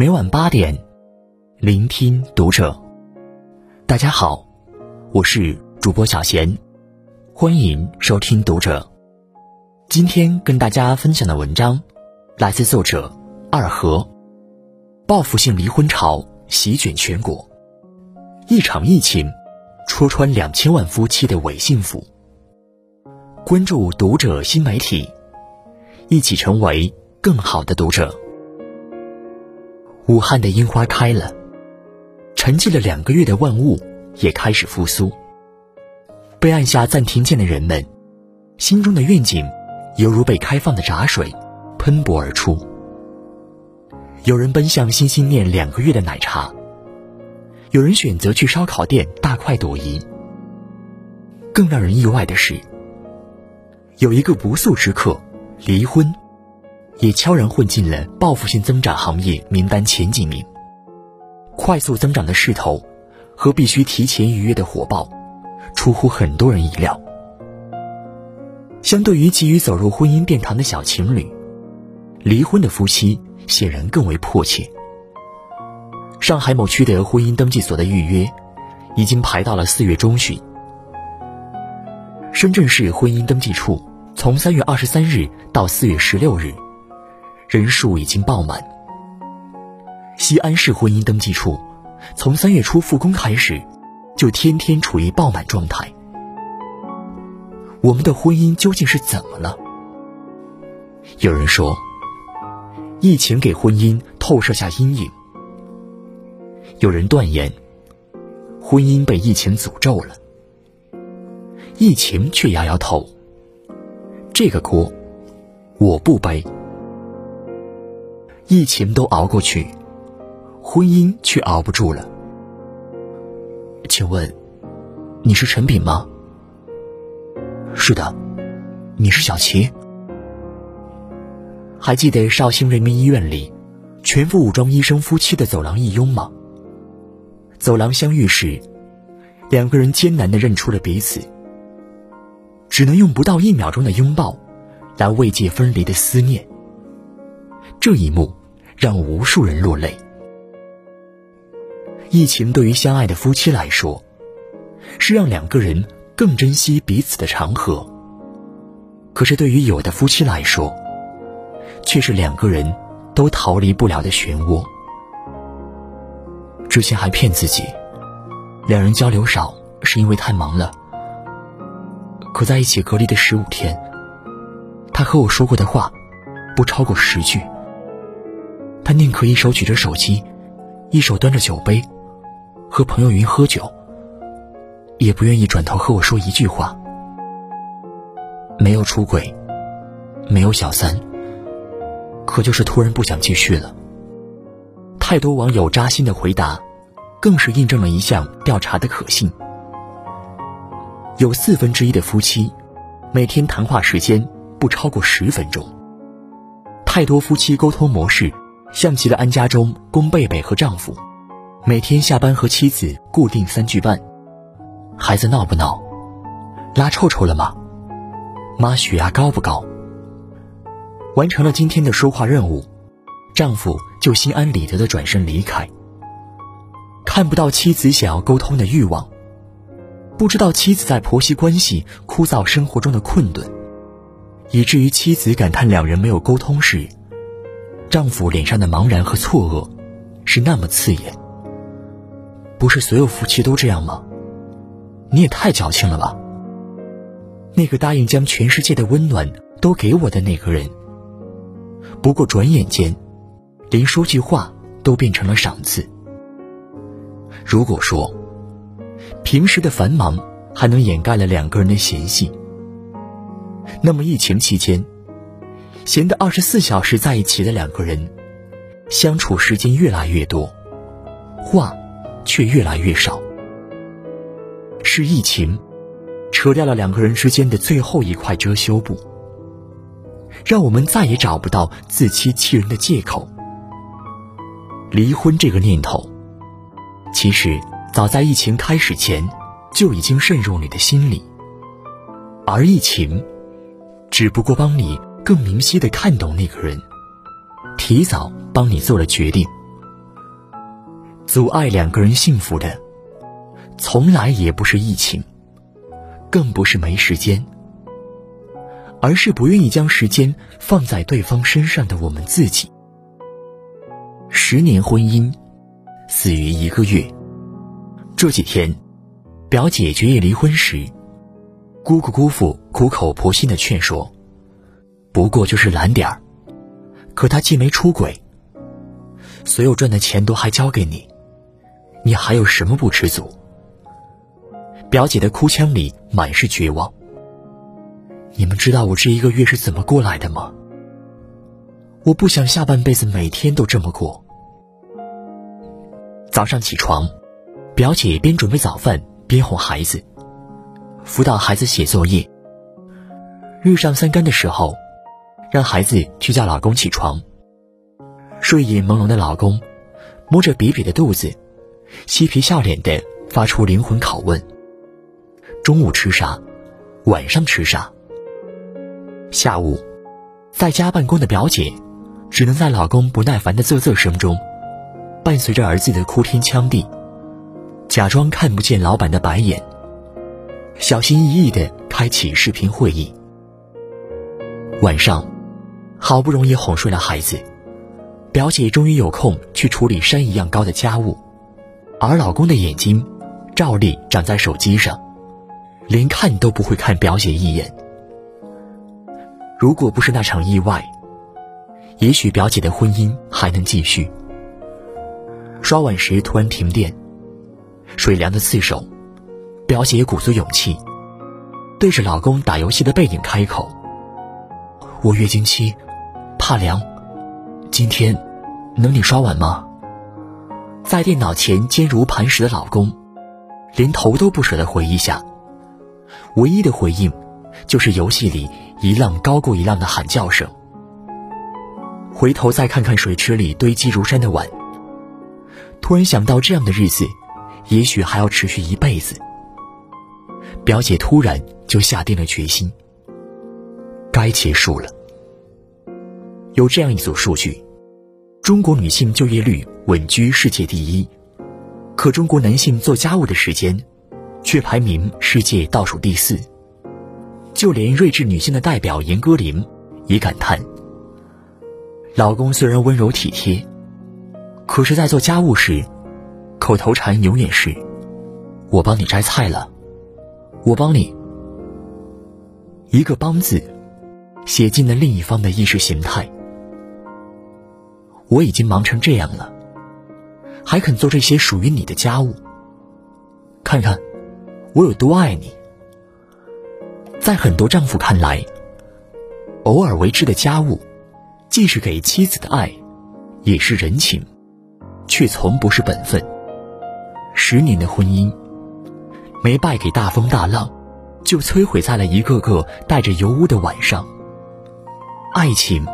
每晚八点，聆听读者。大家好，我是主播小贤，欢迎收听读者。今天跟大家分享的文章来自作者二和。报复性离婚潮席卷全国，一场疫情戳穿两千万夫妻的伪幸福。关注读者新媒体，一起成为更好的读者。武汉的樱花开了，沉寂了两个月的万物也开始复苏。被按下暂停键的人们，心中的愿景犹如被开放的闸水，喷薄而出。有人奔向心心念两个月的奶茶，有人选择去烧烤店大快朵颐。更让人意外的是，有一个不速之客——离婚。也悄然混进了报复性增长行业名单前几名。快速增长的势头和必须提前预约的火爆，出乎很多人意料。相对于急于走入婚姻殿堂的小情侣，离婚的夫妻显然更为迫切。上海某区的婚姻登记所的预约已经排到了四月中旬。深圳市婚姻登记处从三月二十三日到四月十六日。人数已经爆满。西安市婚姻登记处，从三月初复工开始，就天天处于爆满状态。我们的婚姻究竟是怎么了？有人说，疫情给婚姻透射下阴影；有人断言，婚姻被疫情诅咒了。疫情却摇摇头，这个锅，我不背。疫情都熬过去，婚姻却熬不住了。请问，你是陈炳吗？是的，你是小齐。还记得绍兴人民医院里全副武装医生夫妻的走廊一拥吗？走廊相遇时，两个人艰难的认出了彼此，只能用不到一秒钟的拥抱来慰藉分离的思念。这一幕。让无数人落泪。疫情对于相爱的夫妻来说，是让两个人更珍惜彼此的长河；可是对于有的夫妻来说，却是两个人都逃离不了的漩涡。之前还骗自己，两人交流少是因为太忙了。可在一起隔离的十五天，他和我说过的话，不超过十句。他宁可一手举着手机，一手端着酒杯，和朋友云喝酒，也不愿意转头和我说一句话。没有出轨，没有小三，可就是突然不想继续了。太多网友扎心的回答，更是印证了一项调查的可信：有四分之一的夫妻，每天谈话时间不超过十分钟。太多夫妻沟通模式。像极了安家中宫贝贝和丈夫，每天下班和妻子固定三句半：孩子闹不闹？拉臭臭了吗？妈血压高不高？完成了今天的说话任务，丈夫就心安理得的转身离开。看不到妻子想要沟通的欲望，不知道妻子在婆媳关系枯燥生活中的困顿，以至于妻子感叹两人没有沟通时。丈夫脸上的茫然和错愕，是那么刺眼。不是所有夫妻都这样吗？你也太矫情了吧！那个答应将全世界的温暖都给我的那个人，不过转眼间，连说句话都变成了赏赐。如果说，平时的繁忙还能掩盖了两个人的嫌隙，那么疫情期间。闲得二十四小时在一起的两个人，相处时间越来越多，话却越来越少。是疫情，扯掉了两个人之间的最后一块遮羞布，让我们再也找不到自欺欺人的借口。离婚这个念头，其实早在疫情开始前就已经渗入你的心里，而疫情，只不过帮你。更明晰的看懂那个人，提早帮你做了决定。阻碍两个人幸福的，从来也不是疫情，更不是没时间，而是不愿意将时间放在对方身上的我们自己。十年婚姻，死于一个月。这几天，表姐决意离婚时，姑姑姑父苦口婆心的劝说，不过就是懒点儿。可他既没出轨，所有赚的钱都还交给你，你还有什么不知足？表姐的哭腔里满是绝望。你们知道我这一个月是怎么过来的吗？我不想下半辈子每天都这么过。早上起床。表姐边准备早饭边哄孩子，辅导孩子写作业。日上三竿的时候，让孩子去叫老公起床。睡眼朦胧的老公，摸着瘪瘪的肚子，嬉皮笑脸的发出灵魂拷问：中午吃啥？晚上吃啥？下午，在家办公的表姐，只能在老公不耐烦的啧啧声中，伴随着儿子的哭天抢地。假装看不见老板的白眼，小心翼翼的开启视频会议。晚上，好不容易哄睡了孩子，表姐终于有空去处理山一样高的家务，而老公的眼睛照例长在手机上，连看都不会看表姐一眼。如果不是那场意外，也许表姐的婚姻还能继续。刷碗时突然停电。水凉的刺手，表姐鼓足勇气，对着老公打游戏的背影开口：“我月经期，怕凉，今天能你刷碗吗？”在电脑前坚如磐石的老公，连头都不舍得回一下，唯一的回应，就是游戏里一浪高过一浪的喊叫声。回头再看看水池里堆积如山的碗，突然想到这样的日子。也许还要持续一辈子。表姐突然就下定了决心，该结束了。有这样一组数据：中国女性就业率稳居世界第一，可中国男性做家务的时间却排名世界倒数第四。就连睿智女性的代表严歌苓也感叹：老公虽然温柔体贴，可是在做家务时。口头禅永远是“我帮你摘菜了”，我帮你。一个“帮”字，写进了另一方的意识形态。我已经忙成这样了，还肯做这些属于你的家务？看看我有多爱你。在很多丈夫看来，偶尔为之的家务，既是给妻子的爱，也是人情，却从不是本分。十年的婚姻，没败给大风大浪，就摧毁在了一个个带着油污的晚上。爱情，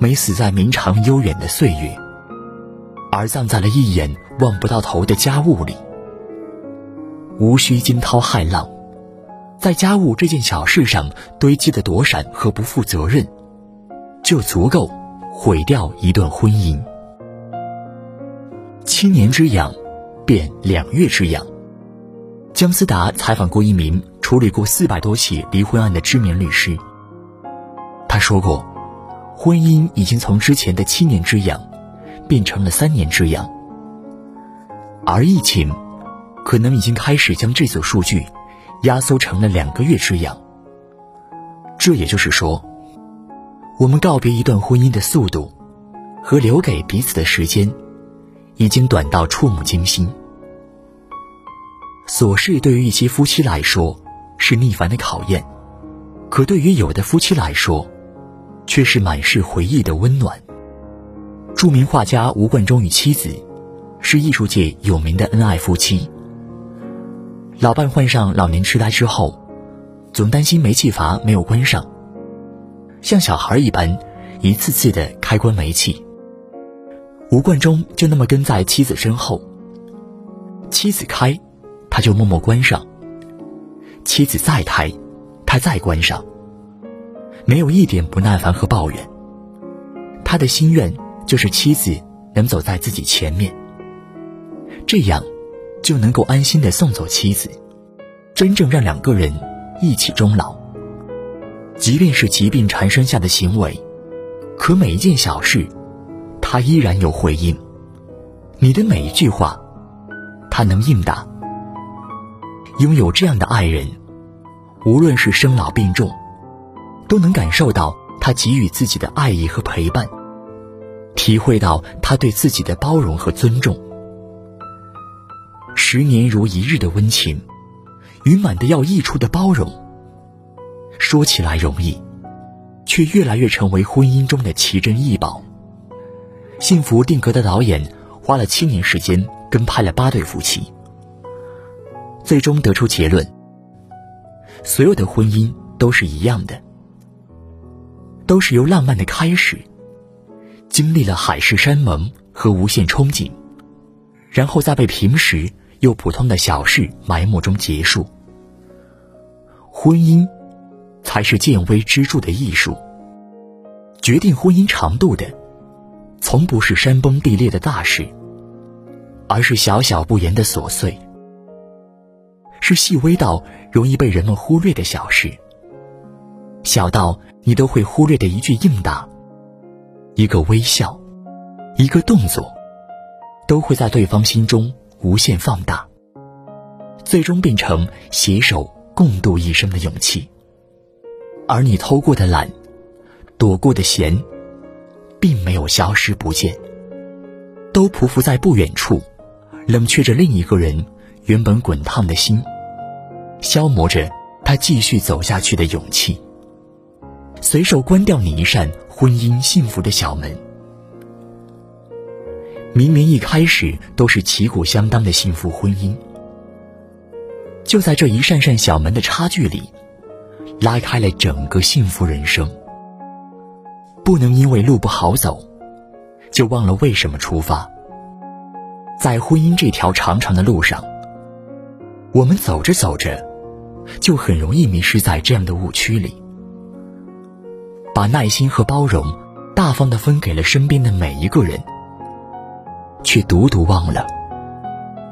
没死在绵长悠远的岁月，而葬在了一眼望不到头的家务里。无需惊涛骇浪，在家务这件小事上堆积的躲闪和不负责任，就足够毁掉一段婚姻。七年之痒。变两月之痒。姜思达采访过一名处理过四百多起离婚案的知名律师，他说过，婚姻已经从之前的七年之痒，变成了三年之痒，而疫情，可能已经开始将这组数据，压缩成了两个月之痒。这也就是说，我们告别一段婚姻的速度，和留给彼此的时间，已经短到触目惊心。琐事对于一些夫妻来说是逆反的考验，可对于有的夫妻来说，却是满是回忆的温暖。著名画家吴冠中与妻子是艺术界有名的恩爱夫妻。老伴患上老年痴呆之后，总担心煤气阀没有关上，像小孩一般一次次的开关煤气。吴冠中就那么跟在妻子身后，妻子开。他就默默关上。妻子再开，他再关上。没有一点不耐烦和抱怨。他的心愿就是妻子能走在自己前面。这样就能够安心的送走妻子，真正让两个人一起终老。即便是疾病缠身下的行为，可每一件小事，他依然有回应。你的每一句话，他能应答。拥有这样的爱人，无论是生老病重，都能感受到他给予自己的爱意和陪伴，体会到他对自己的包容和尊重。十年如一日的温情，与满的要溢出的包容。说起来容易，却越来越成为婚姻中的奇珍异宝。幸福定格的导演花了七年时间跟拍了八对夫妻，最终得出结论：所有的婚姻都是一样的，都是由浪漫的开始，经历了海誓山盟和无限憧憬，然后在被平时又普通的小事埋没中结束。婚姻。才是见微知著的艺术。决定婚姻长度的，从不是山崩地裂的大事，而是小小不言的琐碎，是细微到容易被人们忽略的小事，小到你都会忽略的一句应答，一个微笑，一个动作，都会在对方心中无限放大，最终变成携手共度一生的勇气。而你偷过的懒，躲过的闲，并没有消失不见，都匍匐在不远处，冷却着另一个人原本滚烫的心，消磨着他继续走下去的勇气。随手关掉你一扇婚姻幸福的小门。明明一开始都是旗鼓相当的幸福婚姻，就在这一扇扇小门的差距里。拉开了整个幸福人生。不能因为路不好走，就忘了为什么出发。在婚姻这条长长的路上，我们走着走着，就很容易迷失在这样的误区里，把耐心和包容大方的分给了身边的每一个人，却独独忘了，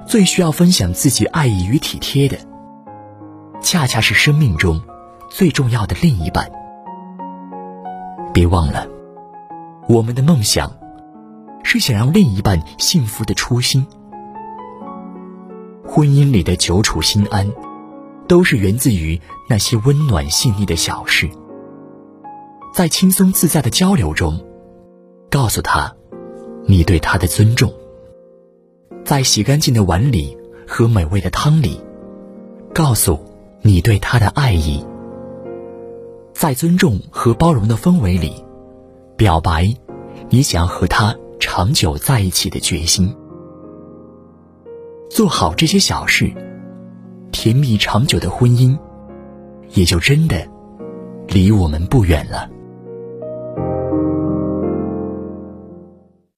最需要分享自己爱意与体贴的，恰恰是生命中。最重要的另一半，别忘了，我们的梦想是想让另一半幸福的初心。婚姻里的久处心安，都是源自于那些温暖细腻的小事。在轻松自在的交流中，告诉他你对他的尊重；在洗干净的碗里和美味的汤里，告诉你对他的爱意。在尊重和包容的氛围里，表白你想要和他长久在一起的决心。做好这些小事，甜蜜长久的婚姻也就真的离我们不远了。